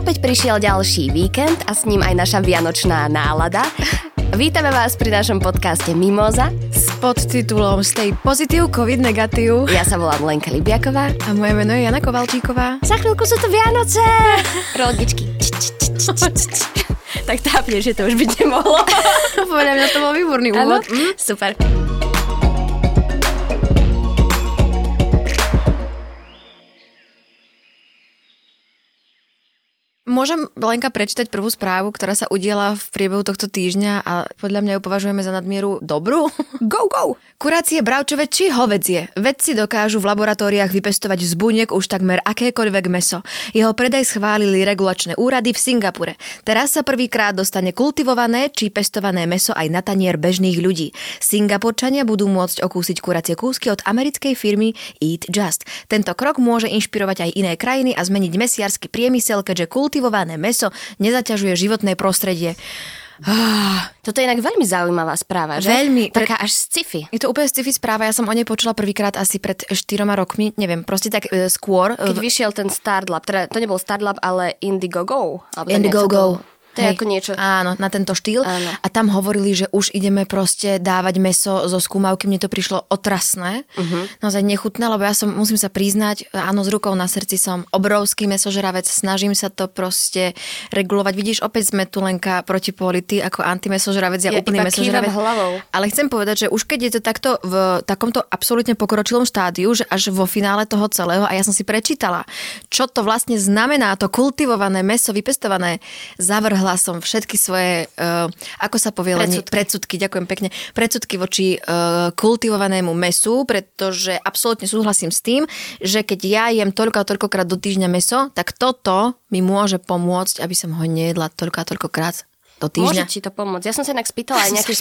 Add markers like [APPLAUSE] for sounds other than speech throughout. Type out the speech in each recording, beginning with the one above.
Opäť prišiel ďalší víkend a s ním aj naša vianočná nálada. Vítame vás pri našom podcaste Mimoza s podtitulom Stay Positive, COVID Negatív. Ja sa volám Lenka Libiaková. A moje meno je Jana Kovalčíková. Za chvíľku sú to Vianoce! [LAUGHS] Rodičky. tak tápne, že to už byť nemohlo. [LAUGHS] Podľa mňa to bol výborný úvod. Mm, super. Môžem Lenka prečítať prvú správu, ktorá sa udiela v priebehu tohto týždňa a podľa mňa ju považujeme za nadmieru dobrú? Go, go! Kurácie bravčové či hovedzie. Vedci dokážu v laboratóriách vypestovať z buniek už takmer akékoľvek meso. Jeho predaj schválili regulačné úrady v Singapure. Teraz sa prvýkrát dostane kultivované či pestované meso aj na tanier bežných ľudí. Singapurčania budú môcť okúsiť kuracie kúsky od americkej firmy Eat Just. Tento krok môže inšpirovať aj iné krajiny a zmeniť mesiarsky priemysel, keďže kultivované meso nezaťažuje životné prostredie. Ah, toto je inak veľmi zaujímavá správa, že? Veľmi. Taká až sci-fi. Je to úplne sci-fi správa, ja som o nej počula prvýkrát asi pred štyroma rokmi, neviem, proste tak e, skôr. Keď vyšiel ten Startlab, teda to nebol Startlab, ale Indiegogo. Indiegogo. To je ako niečo... Áno, na tento štýl. Áno. A tam hovorili, že už ideme proste dávať meso zo skúmavky. Mne to prišlo otrasné. Uh-huh. Naozaj nechutné, lebo ja som, musím sa priznať, áno, s rukou na srdci som obrovský mesožravec. Snažím sa to proste regulovať. Vidíš, opäť sme tu Lenka proti polity ako antimesožravec, ja, Ja úplný mesožravec. hlavou. Ale chcem povedať, že už keď je to takto v takomto absolútne pokročilom štádiu, že až vo finále toho celého, a ja som si prečítala, čo to vlastne znamená, to kultivované meso, vypestované, zavrhla som všetky svoje, uh, ako sa povie, Predsudky. predsudky, ďakujem pekne, predsudky voči uh, kultivovanému mesu, pretože absolútne súhlasím s tým, že keď ja jem toľko a toľkokrát do týždňa meso, tak toto mi môže pomôcť, aby som ho nejedla toľko a toľkokrát do Môže týždňa. ti to pomôcť. Ja som sa inak spýtala aj Ja sa nejakých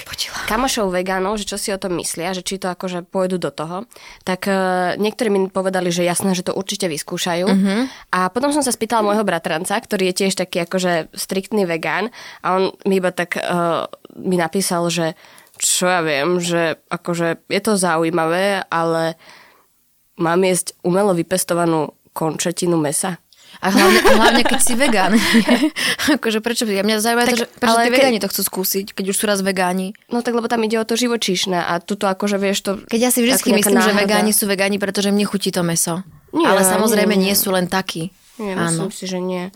kamošov vegánov, že čo si o tom myslia, že či to akože pôjdu do toho. Tak uh, niektorí mi povedali, že jasné, že to určite vyskúšajú. Mhm. A potom som sa spýtala môjho bratranca, ktorý je tiež taký akože striktný vegán a on mi iba tak uh, mi napísal, že čo ja viem, že akože je to zaujímavé, ale mám jesť umelo vypestovanú končetinu mesa. A hlavne, a hlavne keď si vegán. [LAUGHS] akože prečo? Ja mňa zaujíma Tak, to, že prečo ale tí ke- vegáni to chcú skúsiť, keď už sú raz vegáni. No tak lebo tam ide o to živočíšne a tuto akože vieš to... Keď ja si vždy myslím, že náhrada. vegáni sú vegáni, pretože mne chutí to meso. Nie, Ale samozrejme nie, nie. nie sú len takí. Nie, Áno. myslím si, že nie.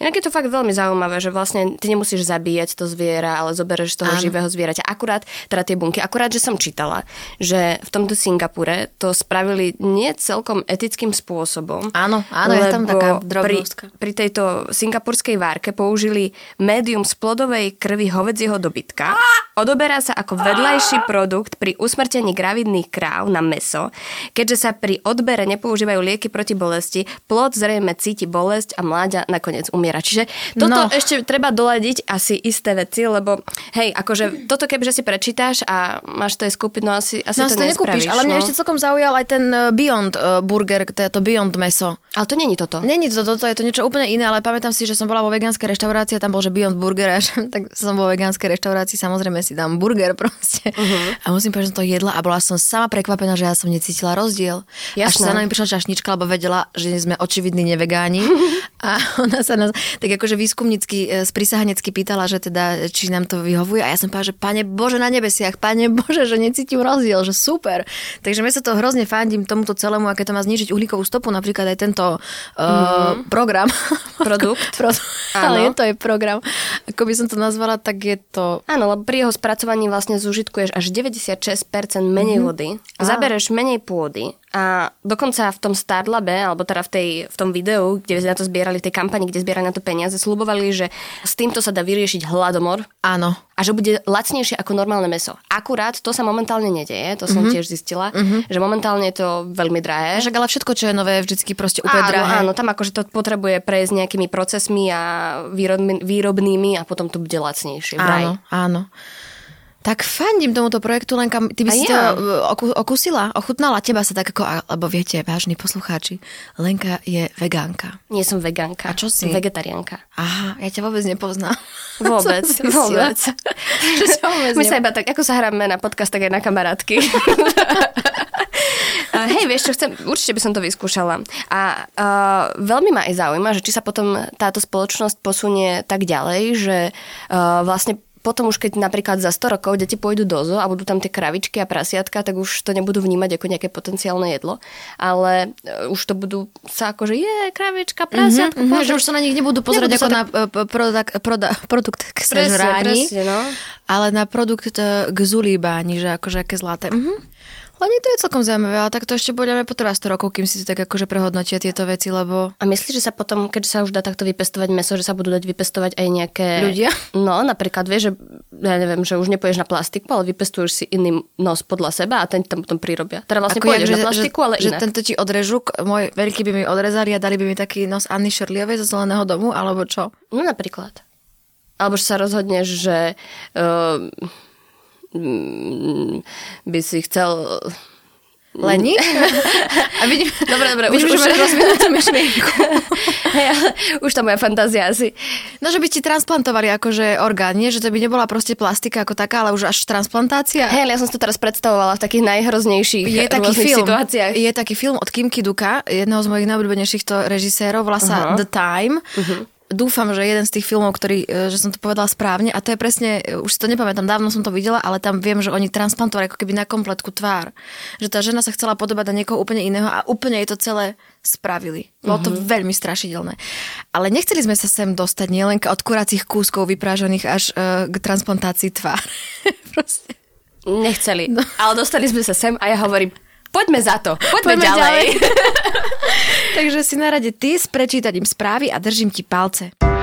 Inak je to fakt veľmi zaujímavé, že vlastne ty nemusíš zabíjať to zviera, ale zoberieš toho Áno. živého zvieraťa. Akurát, teda tie bunky, akurát, že som čítala, že v tomto Singapure to spravili nie celkom etickým spôsobom. Áno, áno, je tam taká pri, drobnostka. pri tejto singapurskej várke použili médium z plodovej krvi hovedzieho dobytka. Odoberá sa ako vedľajší produkt pri usmrtení gravidných kráv na meso. Keďže sa pri odbere nepoužívajú lieky proti bolesti, plod zrejme cíti bolesť a mláďa nakoniec umiera. Čiže toto No. ešte treba doladiť asi isté veci, lebo hej, akože toto kebyže si prečítaš a máš to no asi, asi No to to nekúpiš, ale mňa no. ešte celkom zaujal aj ten eh, Beyond eh, Burger, to je to Beyond meso. Ale to není toto. Není to toto, je to niečo úplne iné, ale pamätám si, že som bola vo vegánskej reštaurácii a tam bol, že Beyond Burger a že- [LAUGHS] tak som vo vegánskej reštaurácii, samozrejme si dám burger [LAUGHS] proste. Uh-huh. A musím povedať, že som to jedla a bola som sama prekvapená, že ja som necítila rozdiel. Až Jasné. sa na mi prišla čašnička, lebo vedela, že sme očividní nevegáni. [LAUGHS] a ona sa nás tak akože výskumnícky, e, sprisahanecky pýtala, že teda, či nám to vyhovuje. A ja som povedala, že pane Bože na nebesiach, pane Bože, že necítim rozdiel, že super. Takže my sa to hrozne fandím tomuto celému, aké to má znižiť uhlíkovú stopu, napríklad aj tento uh, program. [LAUGHS] Produkt. [LAUGHS] Ale je to aj program. Ako by som to nazvala, tak je to... Áno, lebo pri jeho spracovaní vlastne zužitkuješ až 96% menej mm-hmm. vody, zabereš menej pôdy a dokonca v tom Starlabe, alebo teda v, tej, v tom videu, kde na to zbierali, v tej kampani, kde zbierali na to peniaze, slubovali, že s týmto sa dá vyriešiť hladomor Áno. a že bude lacnejšie ako normálne meso. Akurát to sa momentálne nedeje, to som mm-hmm. tiež zistila, mm-hmm. že momentálne je to veľmi drahé. Však ale všetko, čo je nové, je vždycky proste úplne áno, drahé. áno, tam akože to potrebuje prejsť nejakými procesmi a výrobmi, výrobnými a potom to bude lacnejšie. Vraj. Áno, áno. Tak fandím tomuto projektu, Lenka, ty by A si ja. to e, oku, okusila, ochutnala teba sa tak ako, lebo viete, vážni poslucháči, Lenka je vegánka. Nie som vegánka. A čo si? Vegetariánka. Aha, ja ťa vôbec nepoznám. [LAUGHS] Vôbec, Som vôbec. [LAUGHS] Že ťa vôbec My sa iba tak, ako sa hráme na podcast, tak aj na kamarátky. [LAUGHS] Uh, hej, vieš čo, chcem, určite by som to vyskúšala. A uh, veľmi ma aj zaujíma, že či sa potom táto spoločnosť posunie tak ďalej, že uh, vlastne potom už keď napríklad za 100 rokov deti pôjdu do zoo a budú tam tie kravičky a prasiatka, tak už to nebudú vnímať ako nejaké potenciálne jedlo, ale uh, už to budú sa ako, že je kravička, prasiatko. Mm-hmm, že už sa na nich nebudú pozerať nebudú ako tak... na uh, produk, proda, produkt k sežrání, no. ale na produkt uh, k zulíbání, že akože aké zlaté. Mm-hmm. Len to je celkom zaujímavé, ale tak to ešte mňa potrvá 100 rokov, kým si si tak akože prehodnotia tieto veci, lebo... A myslíš, že sa potom, keď sa už dá takto vypestovať meso, že sa budú dať vypestovať aj nejaké... Ľudia? No, napríklad, vieš, že ja neviem, že už nepoješ na plastiku, ale vypestuješ si iný nos podľa seba a ten tam potom prirobia. Teda vlastne Ako pôjdeš jak, na plastiku, že, ale že inak. tento ti odrežu, môj veľký by mi odrezali a dali by mi taký nos Anny Šerliovej zo Zeleného domu, alebo čo? No napríklad. Alebo že sa rozhodneš, že uh, by si chcel Lení? [LAUGHS] A vidím, dobre, dobre, vidím, už, už, už tú myšlienku. hey, už tá moja fantázia asi. No, že by ti transplantovali akože orgán, nie? Že to by nebola proste plastika ako taká, ale už až transplantácia. Hej, ja som si to teraz predstavovala v takých najhroznejších je taký film, situáciách. Je taký film od Kim Kiduka, jedného z mojich najobľúbenejších režisérov, volá sa uh-huh. The Time. Uh-huh dúfam, že jeden z tých filmov, ktorý, e, že som to povedala správne a to je presne, e, už si to nepamätám, dávno som to videla, ale tam viem, že oni transplantovali ako keby na kompletku tvár. Že tá žena sa chcela podobať na niekoho úplne iného a úplne jej to celé spravili. Bolo to mm-hmm. veľmi strašidelné. Ale nechceli sme sa sem dostať nielen od kuracích kúskov vyprážaných až uh, k transplantácii tvár. [LAUGHS] Proste. Nechceli. No. Ale dostali sme sa sem a ja hovorím, poďme za to, poďme, poďme ďalej. ďalej. [LAUGHS] Takže si na rade ty s prečítaním správy a držím ti palce.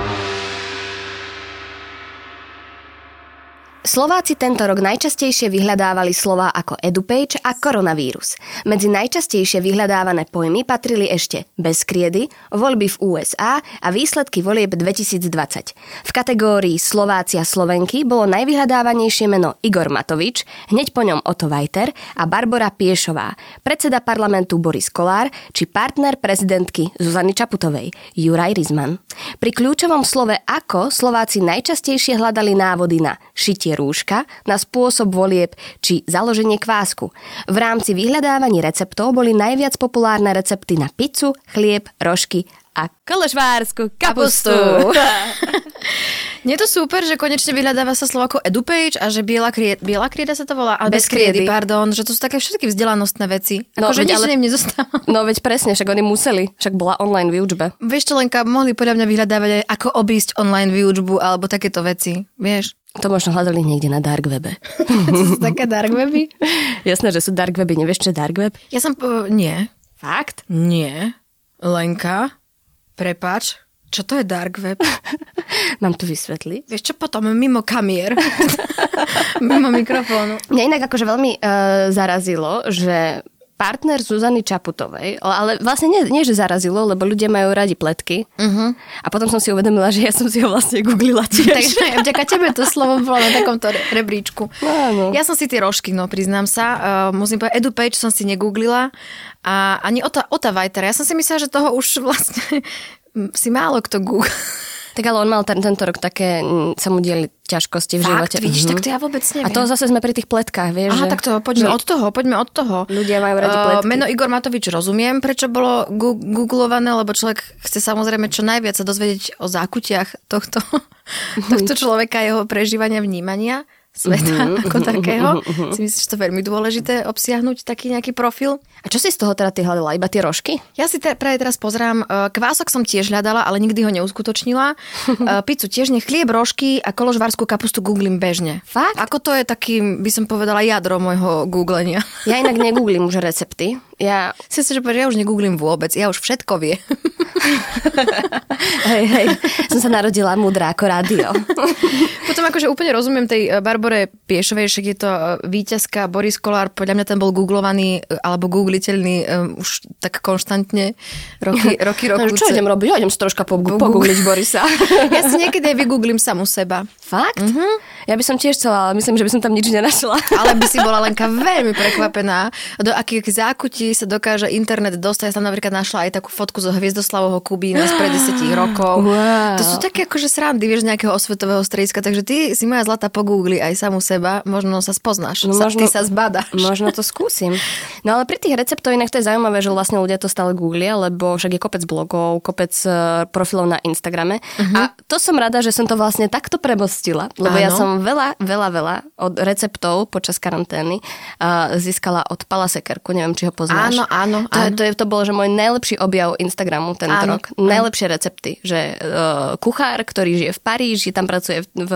Slováci tento rok najčastejšie vyhľadávali slova ako edupage a koronavírus. Medzi najčastejšie vyhľadávané pojmy patrili ešte bezkriedy, voľby v USA a výsledky volieb 2020. V kategórii Slováci a Slovenky bolo najvyhľadávanejšie meno Igor Matovič, hneď po ňom Otto Vajter a Barbara Piešová, predseda parlamentu Boris Kolár či partner prezidentky Zuzany Čaputovej, Juraj Rizman. Pri kľúčovom slove ako Slováci najčastejšie hľadali návody na šitie rúška na spôsob volieb či založenie kvásku. V rámci vyhľadávaní receptov boli najviac populárne recepty na pizzu, chlieb, rožky a kolešvársku kapustu. [LAUGHS] Nie je to super, že konečne vyhľadáva sa slovo ako edupage a že biela, kried, biela krieda sa to volá? A bez, bez kriedy, pardon, že to sú také všetky vzdelanostné veci. No, že nič ale... im nezostáva. No veď presne, však oni museli, však bola online výučba. Vieš čo, Lenka, mohli podľa mňa vyhľadávať aj ako obísť online výučbu alebo takéto veci, vieš? To možno hľadali niekde na dark webe. [LAUGHS] to sú také dark weby? [LAUGHS] Jasné, že sú dark weby. Nevieš, čo je dark web? Ja som... Uh, nie. Fakt? Nie. Lenka, prepač, čo to je dark web? [LAUGHS] Mám to vysvetliť? Vieš čo potom, mimo kamier. [LAUGHS] mimo mikrofónu. Mňa inak akože veľmi uh, zarazilo, že partner Zuzany Čaputovej, ale vlastne nie, nie že zarazilo, lebo ľudia majú radi pletky. Uh-huh. A potom som si uvedomila, že ja som si ho vlastne googlila tiež. [LAUGHS] Takže vďaka tebe to slovo bolo na takomto rebríčku. No, Ja som si tie rožky, no priznám sa. Uh, musím povedať, EduPage som si negooglila a ani Ota, Ota Vajtera. Ja som si myslela, že toho už vlastne [LAUGHS] si málo kto google. Tak ale on mal ten, tento rok také, sa mu dieli ťažkosti v Fakt, živote. vidíš, mm-hmm. tak to ja vôbec neviem. A to zase sme pri tých pletkách, vieš. Aha, že... tak to poďme že... od toho, poďme od toho. Ľudia majú radi pletky. Uh, meno Igor Matovič rozumiem, prečo bolo gu- googlované, lebo človek chce samozrejme čo najviac sa dozvedieť o zákutiach tohto, [LAUGHS] tohto človeka, jeho prežívania, vnímania sveta mm-hmm. ako takého. Mm-hmm. Si myslíš, že to je veľmi dôležité obsiahnuť taký nejaký profil? A čo si z toho teda ty hľadala? Iba tie rožky? Ja si te, práve teraz pozrám. E, kvások som tiež hľadala, ale nikdy ho neuskutočnila. E, [LAUGHS] pizzu tiež, nie chlieb, rožky a koložvárskú kapustu googlím bežne. Fakt? Ako to je taký, by som povedala, jadro môjho googlenia. Ja inak [LAUGHS] negooglím už recepty. Ja... Si sa, že ja už negooglím vôbec. Ja už všetko vie. [LAUGHS] hej, hej. Som sa narodila múdra ako rádio. [LAUGHS] Potom akože úplne rozumiem tej e, Barbore Piešovej, že je to víťazka Boris Kolár, podľa mňa ten bol googlovaný alebo Google googliteľný um, už tak konštantne roky, roky, [LAUGHS] roky. No, čo idem robiť? Ja idem si troška po, pogoogliť Borisa. ja si niekedy aj vygooglím samu seba. Fakt? Uh-huh. Ja by som tiež chcela, ale myslím, že by som tam nič nenašla. ale by si bola Lenka veľmi prekvapená, do akých zákutí sa dokáže internet dostať. Ja som napríklad našla aj takú fotku zo Hviezdoslavovho Kubína z pred 10 rokov. Wow. To sú také akože srandy, vieš, nejakého osvetového strediska, takže ty si moja zlata pogoogli aj samu seba, možno sa spoznáš, no, sa, možno, ty sa zbadaš. Možno to skúsim. No ale pri tých receptoch inak to je zaujímavé, že vlastne ľudia to stále googlia, lebo však je kopec blogov, kopec uh, profilov na Instagrame. Uh-huh. A to som rada, že som to vlastne takto premostila, lebo Áno. ja som veľa, veľa, veľa od receptov počas karantény uh, získala od Pala Sekerku, neviem, či ho poznáš. Áno, áno. To, áno. to, je, to bolo, že môj najlepší objav Instagramu tento áno, rok. Áno. Najlepšie recepty, že uh, kuchár, ktorý žije v Paríži, tam pracuje v, v,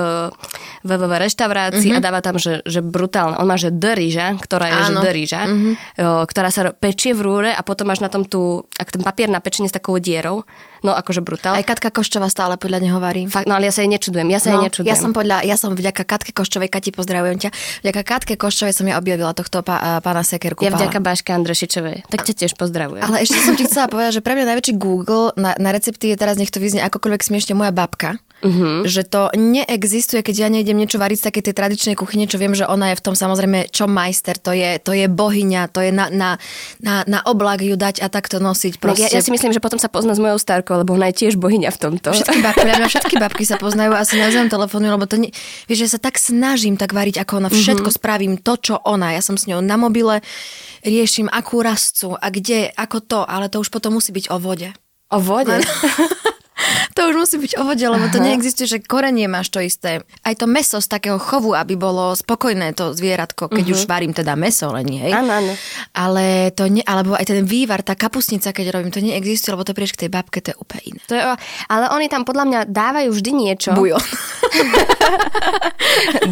v, v reštaurácii uh-huh. a dáva tam, že, že brutálne. On má, že de ktorá je, áno. že de uh-huh. ktorá sa pečie v rúre a potom máš na tom tú, ak ten papier na pečenie s takou dierou, no akože brutál. Aj Katka Koščová stále podľa neho varí. Fakt, no ale ja sa jej nečudujem, ja sa no, jej nečudujem. Ja som podľa, ja som vďaka Katke Koščovej, Kati pozdravujem ťa, vďaka Katke Koščovej som ja objavila tohto pá, pána Sekerku. Ja vďaka Baške Andrešičovej, tak ťa tiež pozdravujem. Ale ešte som ti chcela povedať, že pre mňa najväčší Google na, na recepty je teraz, nech to vyznie akokoľvek smiešne, moja babka. Uh-huh. Že to neexistuje, keď ja nejdem niečo variť z také tej tradičnej kuchyne, čo viem, že ona je v tom samozrejme čo majster, to je, to je bohyňa, to je na, na, na, na oblak ju dať a takto nosiť. Proste. Ja, ja, si myslím, že potom sa pozná s mojou starkou, lebo ona je tiež bohyňa v tomto. Všetky babky, ja [LAUGHS] všetky babky sa poznajú a si navzájom telefonujú, lebo to nie, vieš, že sa tak snažím tak variť, ako ona všetko uh-huh. spravím, to, čo ona. Ja som s ňou na mobile, riešim akú rastcu a kde, ako to, ale to už potom musí byť o vode. O vode? [LAUGHS] to už musí byť o vode, lebo to neexistuje, že korenie máš to isté. Aj to meso z takého chovu, aby bolo spokojné to zvieratko, keď uh-huh. už varím teda meso, len nie, hej. Áno, áno. Ale to nie, alebo aj ten vývar, tá kapusnica, keď robím, to neexistuje, lebo to prieš k tej babke, to je úplne iné. To je, ale oni tam podľa mňa dávajú vždy niečo. Bujon. [LAUGHS]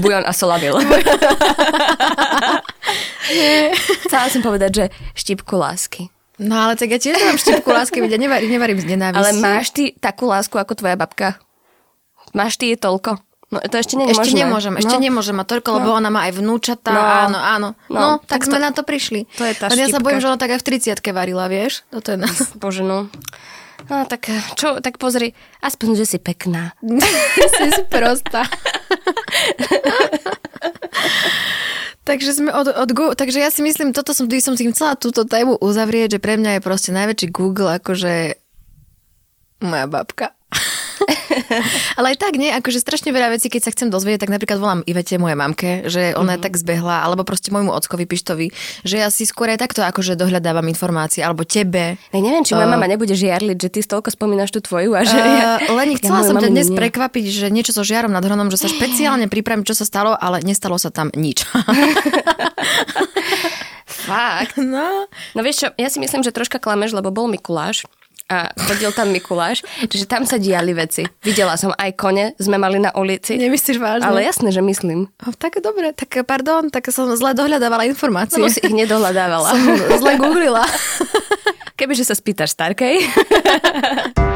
Bujon a solavil. [LAUGHS] Chcela som povedať, že štipku lásky. No ale tak ja tiež mám štipku lásky, ja nevarím, nevarím z nenávisti. Ale máš ty takú lásku ako tvoja babka? Máš ty je toľko? No to ešte nie je Ešte nemôžem, ešte no. nemôžem mať toľko, no. lebo ona má aj vnúčata, no. áno, áno. No, no tak, tak sme to, na to prišli. To je tá ja sa bojím, že ona tak aj v 30 varila, vieš? Toto je nás. [LAUGHS] Bože, no. No tak čo, tak pozri, aspoň, že si pekná. [LAUGHS] si prostá. [LAUGHS] Takže, sme od, od Google, takže ja si myslím, toto som, som si chcela túto tému uzavrieť, že pre mňa je proste najväčší Google akože moja babka. [LAUGHS] Ale aj tak nie, akože strašne veľa vecí, keď sa chcem dozvedieť, tak napríklad volám Ivete, mojej mamke, že ona mm-hmm. tak zbehla, alebo proste môjmu ockovi Pištovi, že ja si skôr aj takto akože dohľadávam informácie, alebo tebe. Ja neviem, či moja uh, mama nebude žiarliť, že ty stolko spomínaš tú tvoju a že uh, ja, Leni, [LAUGHS] chcela ja som ťa dnes nie. prekvapiť, že niečo so žiarom nad hronom, že sa špeciálne pripravím, čo sa stalo, ale nestalo sa tam nič. [LAUGHS] Fakt? No. No vieš čo, ja si myslím, že troška klameš, lebo bol Mikuláš a chodil tam Mikuláš, čiže tam sa diali veci. Videla som aj kone, sme mali na ulici. Nemyslíš vážne? Ale jasné, že myslím. O, tak dobre, tak pardon, tak som zle dohľadávala informácie. Lebo si ich nedohľadávala. Som zle googlila. Kebyže sa spýtaš starkej. [LAUGHS]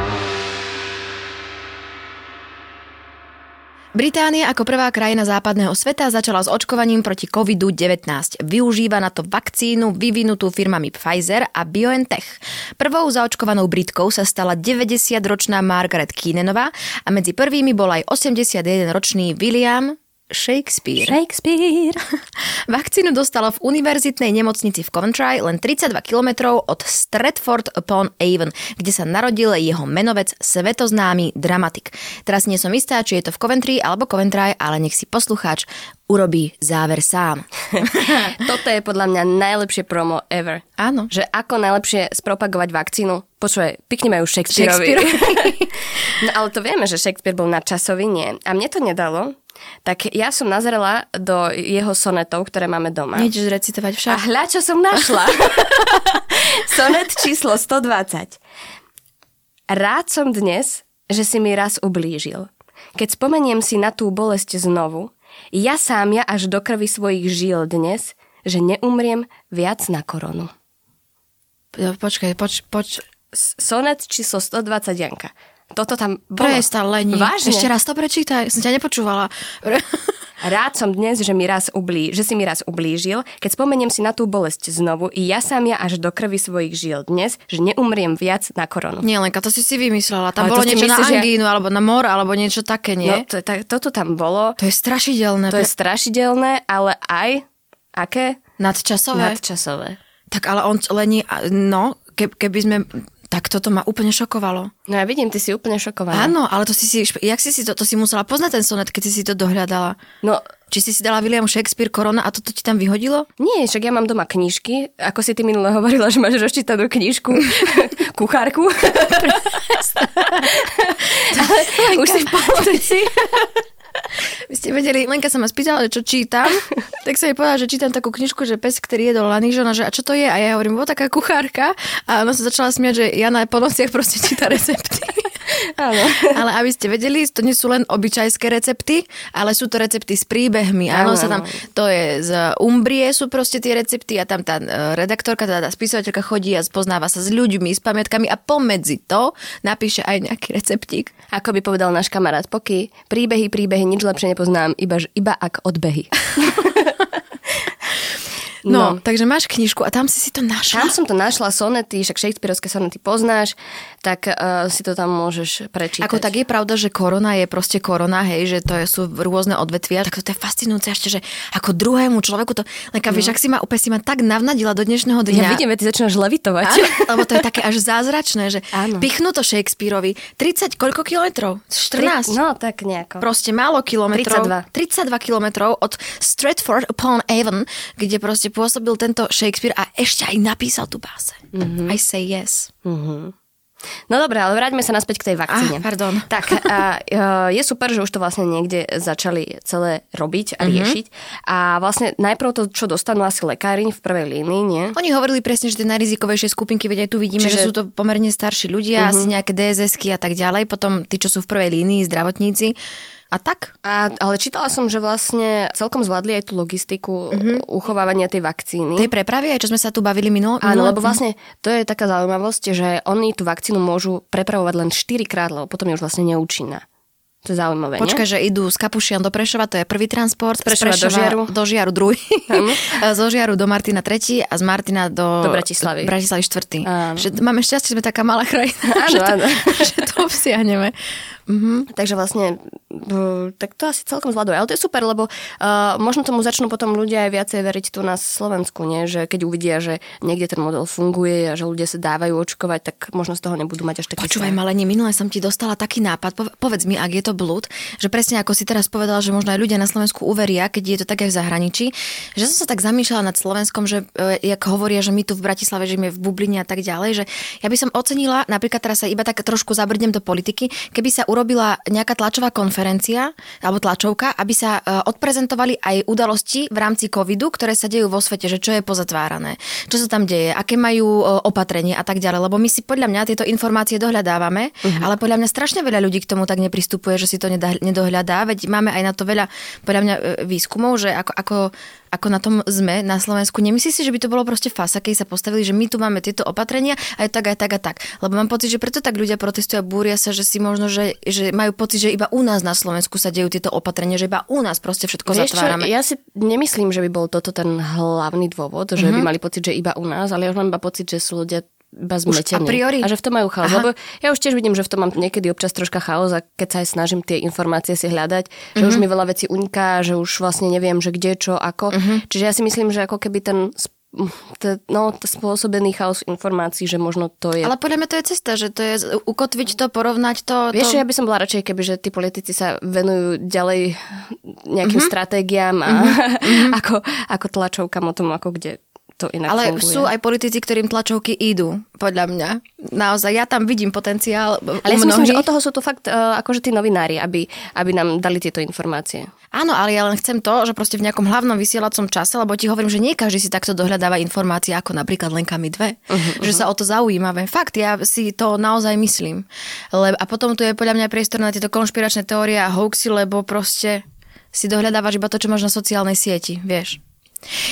Británia ako prvá krajina západného sveta začala s očkovaním proti COVID-19. Využíva na to vakcínu vyvinutú firmami Pfizer a BioNTech. Prvou zaočkovanou Britkou sa stala 90-ročná Margaret Keenanová a medzi prvými bol aj 81-ročný William Shakespeare. Shakespeare. [LAUGHS] Vakcínu dostalo v univerzitnej nemocnici v Coventry len 32 km od Stratford upon Avon, kde sa narodil jeho menovec svetoznámy dramatik. Teraz nie som istá, či je to v Coventry alebo Coventry, ale nech si poslucháč urobí záver sám. [LAUGHS] Toto je podľa mňa najlepšie promo ever. Áno. Že ako najlepšie spropagovať vakcínu. Počuje, pekne majú Shakespeareovi. Shakespeare. [LAUGHS] no ale to vieme, že Shakespeare bol nadčasový, nie. A mne to nedalo, tak ja som nazrela do jeho sonetov, ktoré máme doma. Niečo recitovať však. A hľa, čo som našla. [LAUGHS] Sonet číslo 120. Rád som dnes, že si mi raz ublížil. Keď spomeniem si na tú bolesť znovu, ja sám ja až do krvi svojich žil dnes, že neumriem viac na koronu. Počkaj, poč, poč. Sonet číslo 120 Janka. Toto tam bolo. Presta, Leni. Vážne? Ešte raz to prečítaj, som ťa nepočúvala. [LAUGHS] Rád som dnes, že, mi raz ublí, že si mi raz ublížil, keď spomeniem si na tú bolesť znovu i ja sám ja až do krvi svojich žil dnes, že neumriem viac na koronu. Nie, Lenka, to si si vymyslela. Tam Ale bolo niečo myslíš, na angínu, že... alebo na mor, alebo niečo také, nie? No, to, tak, toto tam bolo. To je strašidelné. To je strašidelné, ale aj aké? Nadčasové. Nadčasové. Tak ale on, Leni, no, keby sme tak toto ma úplne šokovalo. No ja vidím, ty si úplne šokovaná. Áno, ale to si si, jak si si to, to si musela poznať ten sonet, keď si si to dohľadala. No, Či si si dala William Shakespeare korona a toto ti tam vyhodilo? Nie, však ja mám doma knižky. Ako si ty minule hovorila, že máš rozčítanú knižku, [LAUGHS] kuchárku. [LAUGHS] Ale už si v polovici. Vy ste vedeli, Lenka sa ma spýtala, čo čítam, [LAUGHS] tak sa jej povedala, že čítam takú knižku, že pes, ktorý jedol lanižona, že a čo to je? A ja hovorím, bolo taká kuchárka a ona sa začala smiať, že ja na polnociach proste číta recepty. [LAUGHS] Áno. [LAUGHS] Ale aby ste vedeli, to nie sú len obyčajské recepty, ale sú to recepty s príbehmi. Áno, sa tam, to je z Umbrie sú proste tie recepty a tam tá e, redaktorka, tá, tá spisovateľka chodí a spoznáva sa s ľuďmi, s pamätkami a pomedzi to napíše aj nejaký receptík. Ako by povedal náš kamarát Poky, príbehy, príbehy, nič lepšie nepoznám, iba, iba ak odbehy. [LAUGHS] No, no, takže máš knižku a tam si si to našla. Tam som to našla, sonety, však Shakespeareovské sonety poznáš, tak uh, si to tam môžeš prečítať. Ako tak je pravda, že korona je proste korona, hej, že to sú rôzne odvetvia, tak to je fascinujúce ešte, že ako druhému človeku to, Lenka, vieš, ak si ma úplne si ma tak navnadila do dnešného dňa. Ja vidím, ty začínaš levitovať. Áno, lebo to je také až zázračné, že Áno. pichnú to Shakespeareovi 30 koľko kilometrov? 14? No, tak nejako. Proste málo kilometrov. 32. 32 kilometrov od Stratford upon Avon, kde proste pôsobil tento Shakespeare a ešte aj napísal tú báse. Mm-hmm. I say yes. No dobre, ale vráťme sa naspäť k tej vakcíne. Ah, pardon. [LAUGHS] Tak, a, e, je super, že už to vlastne niekde začali celé robiť a riešiť. A vlastne najprv to, čo dostanú asi lekári v prvej línii, nie? Oni hovorili presne, že tie najrizikovejšie skupinky, veď aj tu vidíme, Čiže... že sú to pomerne starší ľudia, uh-huh. asi nejaké DSS-ky a tak ďalej, potom tí, čo sú v prvej línii, zdravotníci. A tak? A, ale čítala som, že vlastne celkom zvládli aj tú logistiku mm-hmm. uchovávania tej vakcíny. Tej prepravy, aj čo sme sa tu bavili minulo? Áno, lebo vlastne to je taká zaujímavosť, že oni tú vakcínu môžu prepravovať len 4 krát, lebo potom je už vlastne neúčinná. To je zaujímavé? Počkaj, že idú z Kapušian do Prešova, to je prvý transport. Z Prešova do Žiaru. Do Žiaru druhý. [LAUGHS] zo Žiaru do Martina tretí a z Martina do... Do Bratislavy. Bratislavy štvrtý. Áno. Že máme šťastie, že sme taká malá krajina, [LAUGHS] Áno, že, to, áno. že to obsiahneme. Mhm. Takže vlastne, tak to asi celkom zvláduje. Ale to je super, lebo uh, možno tomu začnú potom ľudia aj viacej veriť tu na Slovensku, nie? že keď uvidia, že niekde ten model funguje a že ľudia sa dávajú očkovať, tak možno z toho nebudú mať až taký Počúvaj, malenie, minule som ti dostala taký nápad, Pove- povedz mi, ak je to blúd, že presne ako si teraz povedala, že možno aj ľudia na Slovensku uveria, keď je to tak aj v zahraničí, že som sa tak zamýšľala nad Slovenskom, že e, jak hovoria, že my tu v Bratislave žijeme v bubline a tak ďalej, že ja by som ocenila, napríklad teraz sa iba tak trošku zabrdnem do politiky, keby sa urobila nejaká tlačová konferencia alebo tlačovka, aby sa e, odprezentovali aj udalosti v rámci covidu, ktoré sa dejú vo svete, že čo je pozatvárané, čo sa tam deje, aké majú e, opatrenie a tak ďalej, lebo my si podľa mňa tieto informácie dohľadávame, uh-huh. ale podľa mňa strašne veľa ľudí k tomu tak nepristupuje, že si to nedohľadá, veď máme aj na to veľa podľa mňa e, výskumov, že ako, ako, ako na tom sme na Slovensku. Nemyslíš si, že by to bolo proste fasa, keď sa postavili, že my tu máme tieto opatrenia aj tak, aj tak a tak. Lebo mám pocit, že preto tak ľudia protestujú a búria sa, že si možno, že, že majú pocit, že iba u nás na Slovensku sa dejú tieto opatrenia, že iba u nás proste všetko Vieš čo, zatvárame. ja si nemyslím, že by bol toto ten hlavný dôvod, že by mali pocit, že iba u nás, ale ja už mám iba pocit, že sú ľudia iba zmetení. a priori? A že v tom majú chaos. Aha. Lebo ja už tiež vidím, že v tom mám niekedy občas troška chaos a keď sa aj snažím tie informácie si hľadať, že už mi veľa vecí uniká, že už vlastne neviem, že kde, čo, ako. Čiže ja si myslím, že ako keby ten t- no, t- spôsobený chaos informácií, že možno to je... Ale podľa mňa to je cesta, že to je ukotviť to, porovnať to. Vieš, to... ja by som bola radšej, keby že tí politici sa venujú ďalej nejakým mm-hmm. stratégiám a mm-hmm. [LAUGHS] ako, ako tlačovkám o tom, ako kde to inak Ale funguje. sú aj politici, ktorým tlačovky idú, podľa mňa. Naozaj, ja tam vidím potenciál Ale ja si myslím, že od toho sú tu fakt uh, akože tí novinári, aby, aby nám dali tieto informácie. Áno, ale ja len chcem to, že proste v nejakom hlavnom vysielacom čase, lebo ti hovorím, že nie každý si takto dohľadáva informácie, ako napríklad Lenkami dve, uh-huh, že sa o to zaujímame. Fakt, ja si to naozaj myslím. Le- a potom tu je podľa mňa priestor na tieto konšpiračné teórie a hoaxy, lebo proste si dohľadávaš iba to, čo máš na sociálnej sieti, vieš.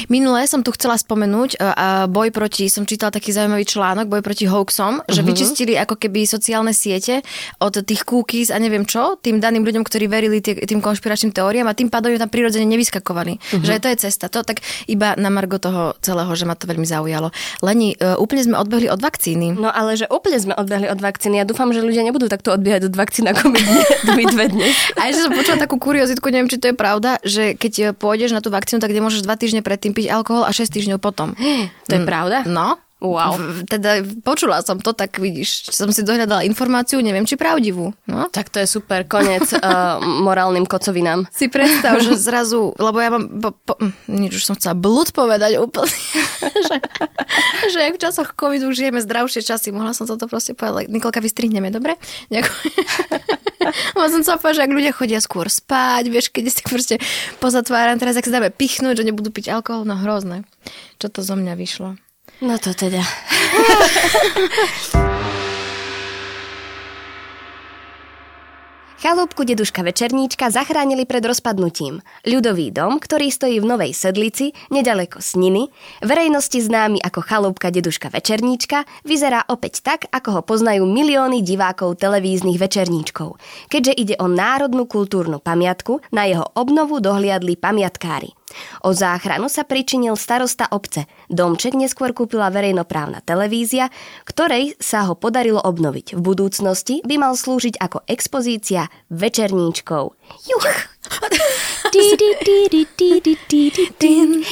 Minulé som tu chcela spomenúť a boj proti, som čítala taký zaujímavý článok, boj proti hoaxom, že Mhm. vyčistili ako keby sociálne siete od tých cookies a neviem čo, tým daným ľuďom, ktorí verili tým konšpiračným teóriám a tým pádom tam prirodzene nevyskakovali. Mhm. Že to je cesta. To tak iba na margo toho celého, že ma to veľmi zaujalo. Leni, e, úplne sme odbehli od vakcíny. No ale že úplne sme odbehli od vakcíny. Ja dúfam, že ľudia nebudú takto odbiehať od vakcín, ako my, [LAUGHS] my dve dnes. A ešte som počula takú kuriozitku, neviem, či to je pravda, že keď pôjdeš na tú vakcínu, tak nemôžeš dva týždne predtým piť alkohol a 6 týždňov potom. To je pravda? No, Wow. V- Teda počula som to, tak vidíš, som si dohľadala informáciu, neviem, či pravdivú. No. Tak to je super, konec uh, [LAUGHS] morálnym kocovinám. Si predstav, že zrazu, lebo ja mám, po, po, hm, nič už som chcela blud povedať úplne, [LAUGHS] že, že jak v časoch covidu žijeme zdravšie časy, mohla som toto proste povedať. Nikolka, vystrihneme, dobre? Ďakujem. [LAUGHS] Som chcela povedať, že ak ľudia chodia skôr spať, vieš, keď si proste pozatváram, teraz ak sa dáme pichnúť, že nebudú piť alkohol, no hrozné. Čo to zo mňa vyšlo? No to teda. Chalúbku deduška Večerníčka zachránili pred rozpadnutím. Ľudový dom, ktorý stojí v Novej Sedlici, nedaleko Sniny, verejnosti známy ako chalúbka deduška Večerníčka, vyzerá opäť tak, ako ho poznajú milióny divákov televíznych večerníčkov. Keďže ide o národnú kultúrnu pamiatku, na jeho obnovu dohliadli pamiatkári. O záchranu sa pričinil starosta obce. Domček neskôr kúpila verejnoprávna televízia, ktorej sa ho podarilo obnoviť. V budúcnosti by mal slúžiť ako expozícia večerníčkov. Juch! [LAUGHS]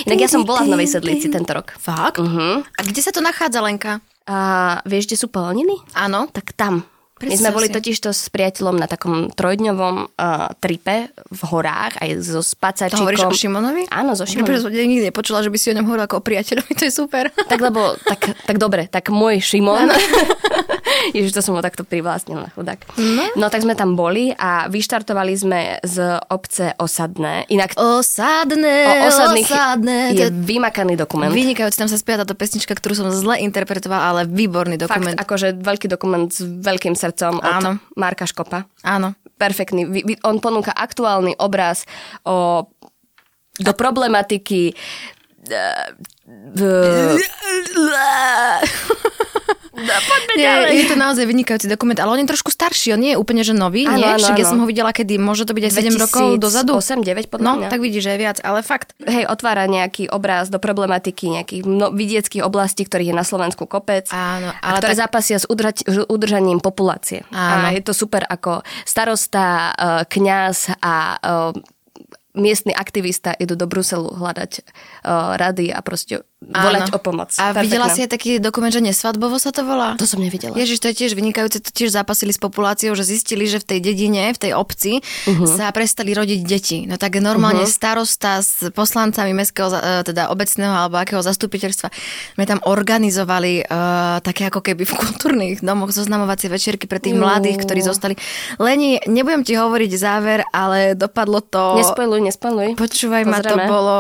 Inak ja som bola v Novej Sedlici tento rok. Fakt? Uh-huh. A kde sa to nachádza, Lenka? A vieš, kde sú polniny? Áno. Tak tam. My Predstav sme boli totiž to s priateľom na takom trojdňovom uh, tripe v horách, aj so To spacačikom. hovoríš o Šimonovi? Áno, so Šimonom. som nikdy nepočula, že by si o ňom hovorila ako o priateľovi, to je super. [LAUGHS] Tak lebo, tak, tak dobre, tak môj Šimon, [LAUGHS] Ježiš, to som ho takto privlastnila, chudák. No. no tak sme tam boli a vyštartovali sme z obce Osadné. Inak Osadné, o osadných osadné. To je je vymakaný dokument. vynikajúci, tam sa spieva táto pesnička, ktorú som zle interpretovala, ale výborný dokument. Fakt, akože veľký dokument s veľkým srdcom od Áno. Marka Škopa. Áno. perfektný. On ponúka aktuálny obraz o, do problematiky [LAUGHS] [LAUGHS] Poďme Nie, ďalej. je to naozaj vynikajúci dokument, ale on je trošku starší, on nie je úplne že nový, Áno, nie? áno, Však ja som ho videla, kedy môže to byť aj 7 rokov dozadu. 8-9 podľa No, mňa. tak vidíš, že je viac, ale fakt. Hej, otvára nejaký obraz do problematiky nejakých mno, vidieckých oblastí, ktorých je na Slovensku kopec. Áno, a ale ktoré tak- zápasia s udržať, udržaním populácie. Áno. A je to super ako starosta, eh, kňaz a eh, miestny aktivista idú do Bruselu hľadať uh, rady a proste volať Áno. o pomoc. A Perfektná. videla si aj taký dokument, že nesvadbovo sa to volá? To som nevidela. Ježiš, to je tiež vynikajúce, to tiež zápasili s populáciou, že zistili, že v tej dedine, v tej obci uh-huh. sa prestali rodiť deti. No tak normálne uh-huh. starosta s poslancami mestského, e, teda obecného alebo akého zastupiteľstva, sme tam organizovali uh, také ako keby v kultúrnych domoch zoznamovacie večierky pre tých mladých, ktorí zostali. Leni, nebudem ti hovoriť záver, ale dopadlo to... Nespojluj, nespojluj. Počúvaj ma, to Pozrieme. bolo...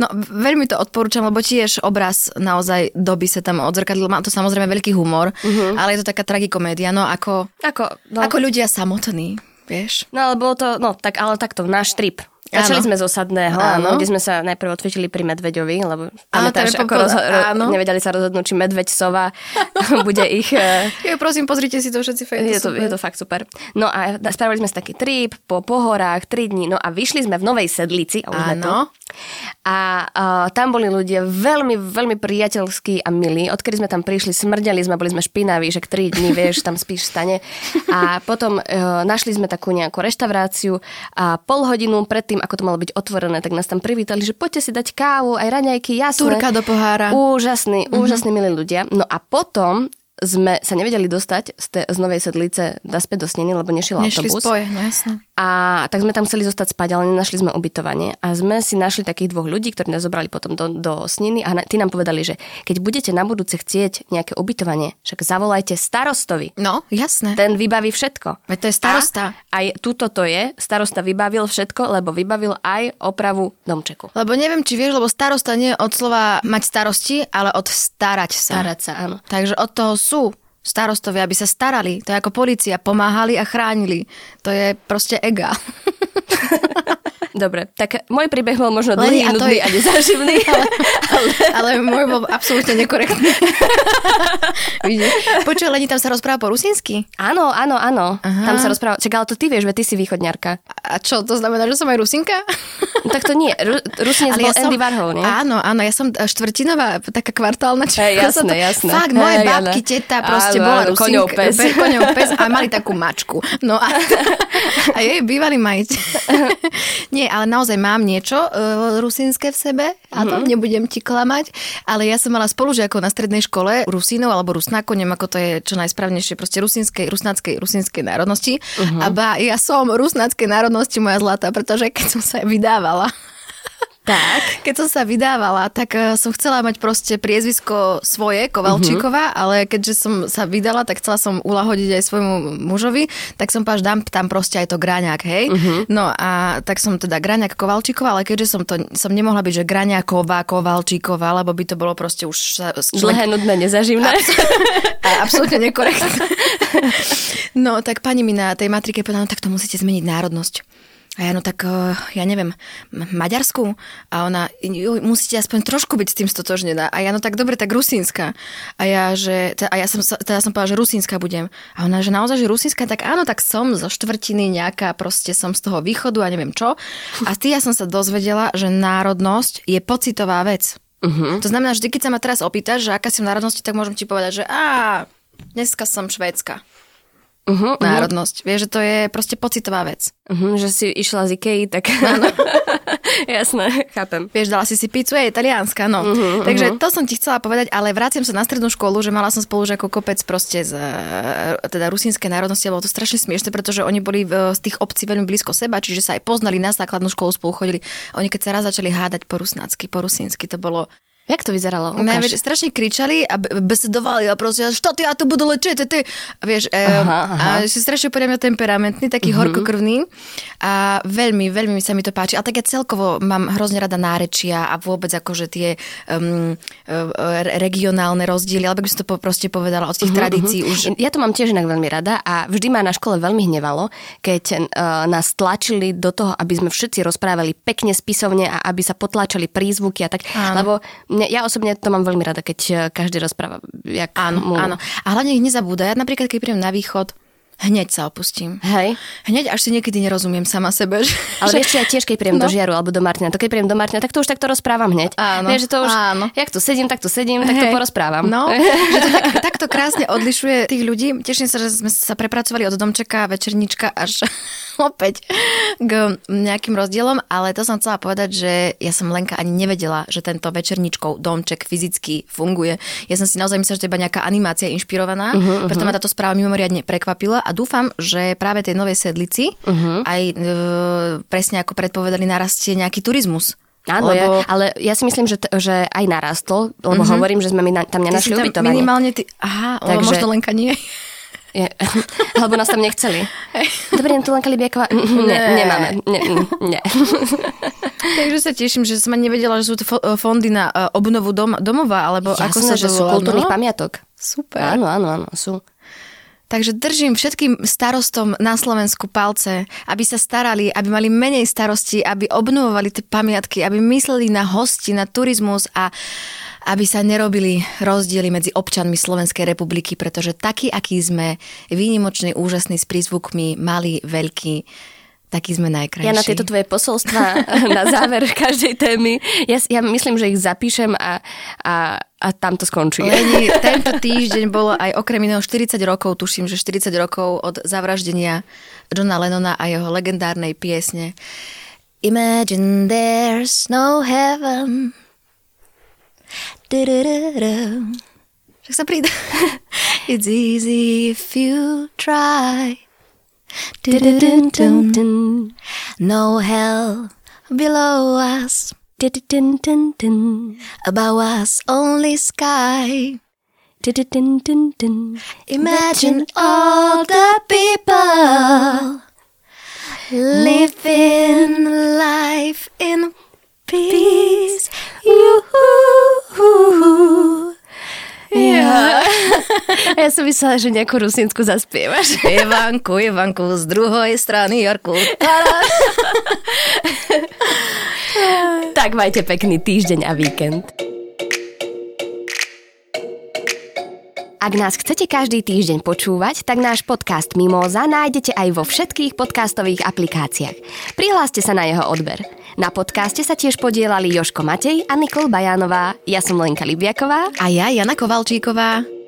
No, veľmi to odporúčam, lebo tiež obraz naozaj doby sa tam odzrkadlil. Má to samozrejme veľký humor, uh-huh. ale je to taká tragikomédia, no ako, Ako, no, ako ľudia samotní, vieš. No ale bolo to, no tak ale takto, náš trip. Začali Áno. sme z osadného, Áno. áno. kde sme sa najprv odfitili pri Medveďovi, lebo Áno, pamätáš, je ako rozho- ro- áno. nevedeli sa rozhodnúť, či medveď, sova [LAUGHS] bude ich... eh, Jo, prosím, pozrite si to všetci. Fakt, Je to, je to fakt super. No a spravili sme si taký trip po pohorách, 3 dní, no a vyšli sme v Novej Sedlici. A, už sme tu. Áno. a uh, tam boli ľudia veľmi, veľmi priateľskí a milí. Odkedy sme tam prišli, smrdeli sme, boli sme špinaví, že k 3 dní, vieš, tam spíš v stane. A potom uh, našli sme takú nejakú reštauráciu a pol hodinu predtým, ako to malo byť otvorené, tak nás tam privítali, že poďte si dať kávu, aj raňajky, jasné. Turka do pohára. Úžasní, úžasní milí ľudia. No a potom sme sa nevedeli dostať z, te, z Novej Sedlice naspäť do Sniny, lebo nešiel Nešli autobus. spoje, no jasné. A tak sme tam chceli zostať spať, ale nenašli sme ubytovanie. A sme si našli takých dvoch ľudí, ktorí nás zobrali potom do, do Sniny a na, tí nám povedali, že keď budete na budúce chcieť nejaké ubytovanie, však zavolajte starostovi. No, jasné. Ten vybaví všetko. Veď to je starosta. A aj tuto to je, starosta vybavil všetko, lebo vybavil aj opravu domčeku. Lebo neviem, či vieš, lebo starosta nie je od slova mať starosti, ale od starať sa. Starať sa, áno. Takže od toho sú starostovia, aby sa starali. To je ako policia, pomáhali a chránili. To je proste ega. [LAUGHS] Dobre, tak môj príbeh bol možno dlhý, to nudný je- a nezaživný. [LAUGHS] Ale môj bol absolútne nekorektný. [LAUGHS] Počuj, Leni, tam sa rozpráva po rusinsky? Áno, áno, áno. Aha. Tam sa rozpráva. Čak, ale to ty vieš, veď ty si východňarka. A čo, to znamená, že som aj rusinka? Tak to nie. Ru, Rusinec bol Andy Warhol, nie? Áno, áno, ja som štvrtinová, taká kvartálna či Hej, ako sa jasné, to- jasné. Fakt, moje Hej, babky, teta proste Áno, bola áno, rusinka. pes. pe- Koňov pes a mali takú mačku. No a, [LAUGHS] a jej bývalý majiteľ. Nie, ale naozaj mám niečo uh, rusínske v sebe, a to mm-hmm. nebudem ti klamať, ale ja som mala spolužiakov na strednej škole Rusínov alebo Rusnákov, neviem ako to je čo najsprávnejšie, proste rusínskej, rusnáckej, rusínskej národnosti. Uh-huh. A ba, ja som rusnáckej národnosti moja zlatá, pretože keď som sa vydávala, tak. Keď som sa vydávala, tak uh, som chcela mať proste priezvisko svoje, Kovalčíková, uh-huh. ale keďže som sa vydala, tak chcela som ulahodiť aj svojmu mužovi, tak som páš dám tam proste aj to Graňák, hej. Uh-huh. No a tak som teda Graňák Kovalčíková, ale keďže som to, som nemohla byť, že Graňáková Kovalčíková, lebo by to bolo proste už... Dlhé, nudné, nezaživné. [LAUGHS] a absolútne nekorektné. no tak pani mi na tej matrike povedala, no tak to musíte zmeniť národnosť. A ja, no tak, eh, ja neviem, Maďarsku? A ona, musíte aspoň trošku byť s tým stotožnená. A ja, no tak dobre, tak rusínska. A ja, že, a ja som, teda som povedala, že rusínska budem. A ona, že naozaj, že rusínska, tak áno, tak som zo štvrtiny nejaká, proste som z toho východu a neviem čo. A ty ja som sa dozvedela, že národnosť je pocitová vec. Uh-huh. To znamená, že keď sa ma teraz opýtaš, že aká si v národnosti, tak môžem ti povedať, že á, dneska som švédska uh-huh, národnosť. Uh-huh. Vieš, že to je proste pocitová vec. Uh-huh, že si išla z Ikei, tak [LAUGHS] jasné, chápem. Vieš, dala si si pizzu, je italiánska, no. Uh-huh, Takže uh-huh. to som ti chcela povedať, ale vraciam sa na strednú školu, že mala som spolu ako kopec proste z teda rusínskej národnosti, bolo to strašne smiešne, pretože oni boli v, z tých obcí veľmi blízko seba, čiže sa aj poznali na základnú školu, spolu chodili. Oni keď sa raz začali hádať po rusnácky, po rusínsky, to bolo Jak to vyzeralo? Ne, vieš, strašne kričali a besedovali a proste, što ty, ja tu budú lečiť, ty. A vieš, aha, aha. a si strašne podľa mňa temperamentný, taký uh-huh. horkokrvný a veľmi, veľmi sa mi to páči. A tak ja celkovo mám hrozne rada nárečia a vôbec akože tie um, regionálne rozdiely, alebo by som to proste povedala od tých tradícií uh-huh. už. Ja to mám tiež inak veľmi rada a vždy ma na škole veľmi hnevalo, keď uh, nás tlačili do toho, aby sme všetci rozprávali pekne spisovne a aby sa potlačali prízvuky a tak, Áno. lebo mne, ja osobne to mám veľmi rada, keď eh, každý rozpráva. Jak áno, mu... áno. A hlavne ich nezabúda. Ja napríklad, keď prídem na východ, hneď sa opustím. Hej. Hneď až si niekedy nerozumiem sama sebe. Že... Ale vieš, ja tiež keď príjem no. do Žiaru alebo do Martina, to keď príjem do Martina, tak to už takto rozprávam hneď. Áno. Vieš, že to už, áno. jak tu sedím, tak tu sedím, tak to porozprávam. No, [LAUGHS] že to tak, takto krásne odlišuje tých ľudí. Teším sa, že sme sa prepracovali od domčeka, večernička až opäť k nejakým rozdielom, ale to som chcela povedať, že ja som Lenka ani nevedela, že tento večerničkov domček fyzicky funguje. Ja som si naozaj myslela, že to iba nejaká animácia inšpirovaná, uh-huh, preto ma táto správa mimoriadne prekvapila a dúfam, že práve tej novej sedlici uh-huh. aj e, presne ako predpovedali narastie nejaký turizmus. Áno, lebo... ja, ale ja si myslím, že, t- že aj narastol, lebo uh-huh. hovorím, že sme mi na, tam nenašli ubytovanie. Minimálne ty... Aha, Takže... možno Lenka nie. Je, [LAUGHS] alebo nás tam nechceli. Dobrý deň, tu Lenka Libiaková. Nie, nemáme. Nie, nie. [LAUGHS] Takže sa teším, že som nevedela, že sú to fondy na e, obnovu dom, domova, alebo Jasné, ako sa že sú kultúrnych no? pamiatok. Super. Áno, áno, áno, sú. Takže držím všetkým starostom na Slovensku palce, aby sa starali, aby mali menej starosti, aby obnovovali tie pamiatky, aby mysleli na hosti, na turizmus a aby sa nerobili rozdiely medzi občanmi Slovenskej republiky, pretože taký, aký sme, výnimočný, úžasný, s prízvukmi, malý, veľký, taký sme najkrajší. Ja na tieto tvoje posolstva [LAUGHS] na záver každej témy, ja, ja myslím, že ich zapíšem a, a, a tam to skončí. Leni, [LAUGHS] tento týždeň bolo aj okrem iného 40 rokov, tuším, že 40 rokov od zavraždenia Johna Lennona a jeho legendárnej piesne Imagine there's no heaven Však sa príde. [LAUGHS] It's easy if you try. No hell below us. Above us only sky. Imagine all the people living life in peace. Ja. [LAUGHS] ja som myslela, že nejakú rusínsku zaspievaš. [LAUGHS] Ivanku, Ivanku, z druhej strany Jorku. [LAUGHS] tak majte pekný týždeň a víkend. Ak nás chcete každý týždeň počúvať, tak náš podcast Mimoza nájdete aj vo všetkých podcastových aplikáciách. Prihláste sa na jeho odber. Na podcaste sa tiež podielali Joško Matej a Nikol Bajánová. Ja som Lenka Libiaková. A ja Jana Kovalčíková.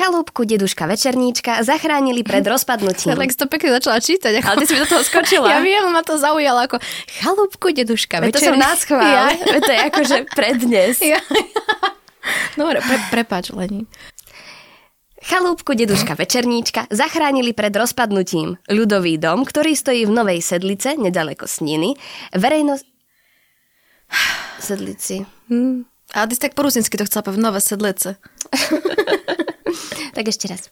Chalúbku deduška Večerníčka zachránili pred rozpadnutím. [LAUGHS] Si to pekne začala čítať. Ako... Ale ty si do toho skočila. [LAUGHS] Ja viem, ma to zaujalo ako chalúbku deduška Veď to som nás chvál. Ja. [LAUGHS] To je akože prednes. Ja. Dobre, pre, prepáč, Leni. Chalúbku deduška Večerníčka zachránili pred rozpadnutím. Ľudový dom, ktorý stojí v Novej Sedlice, nedaleko Sniny, verejnosť... [SIGHS] Sedlici. Hmm. A ty si tak po rusinsky to chcela povedať, Nové Sedlice. Tak ešte raz.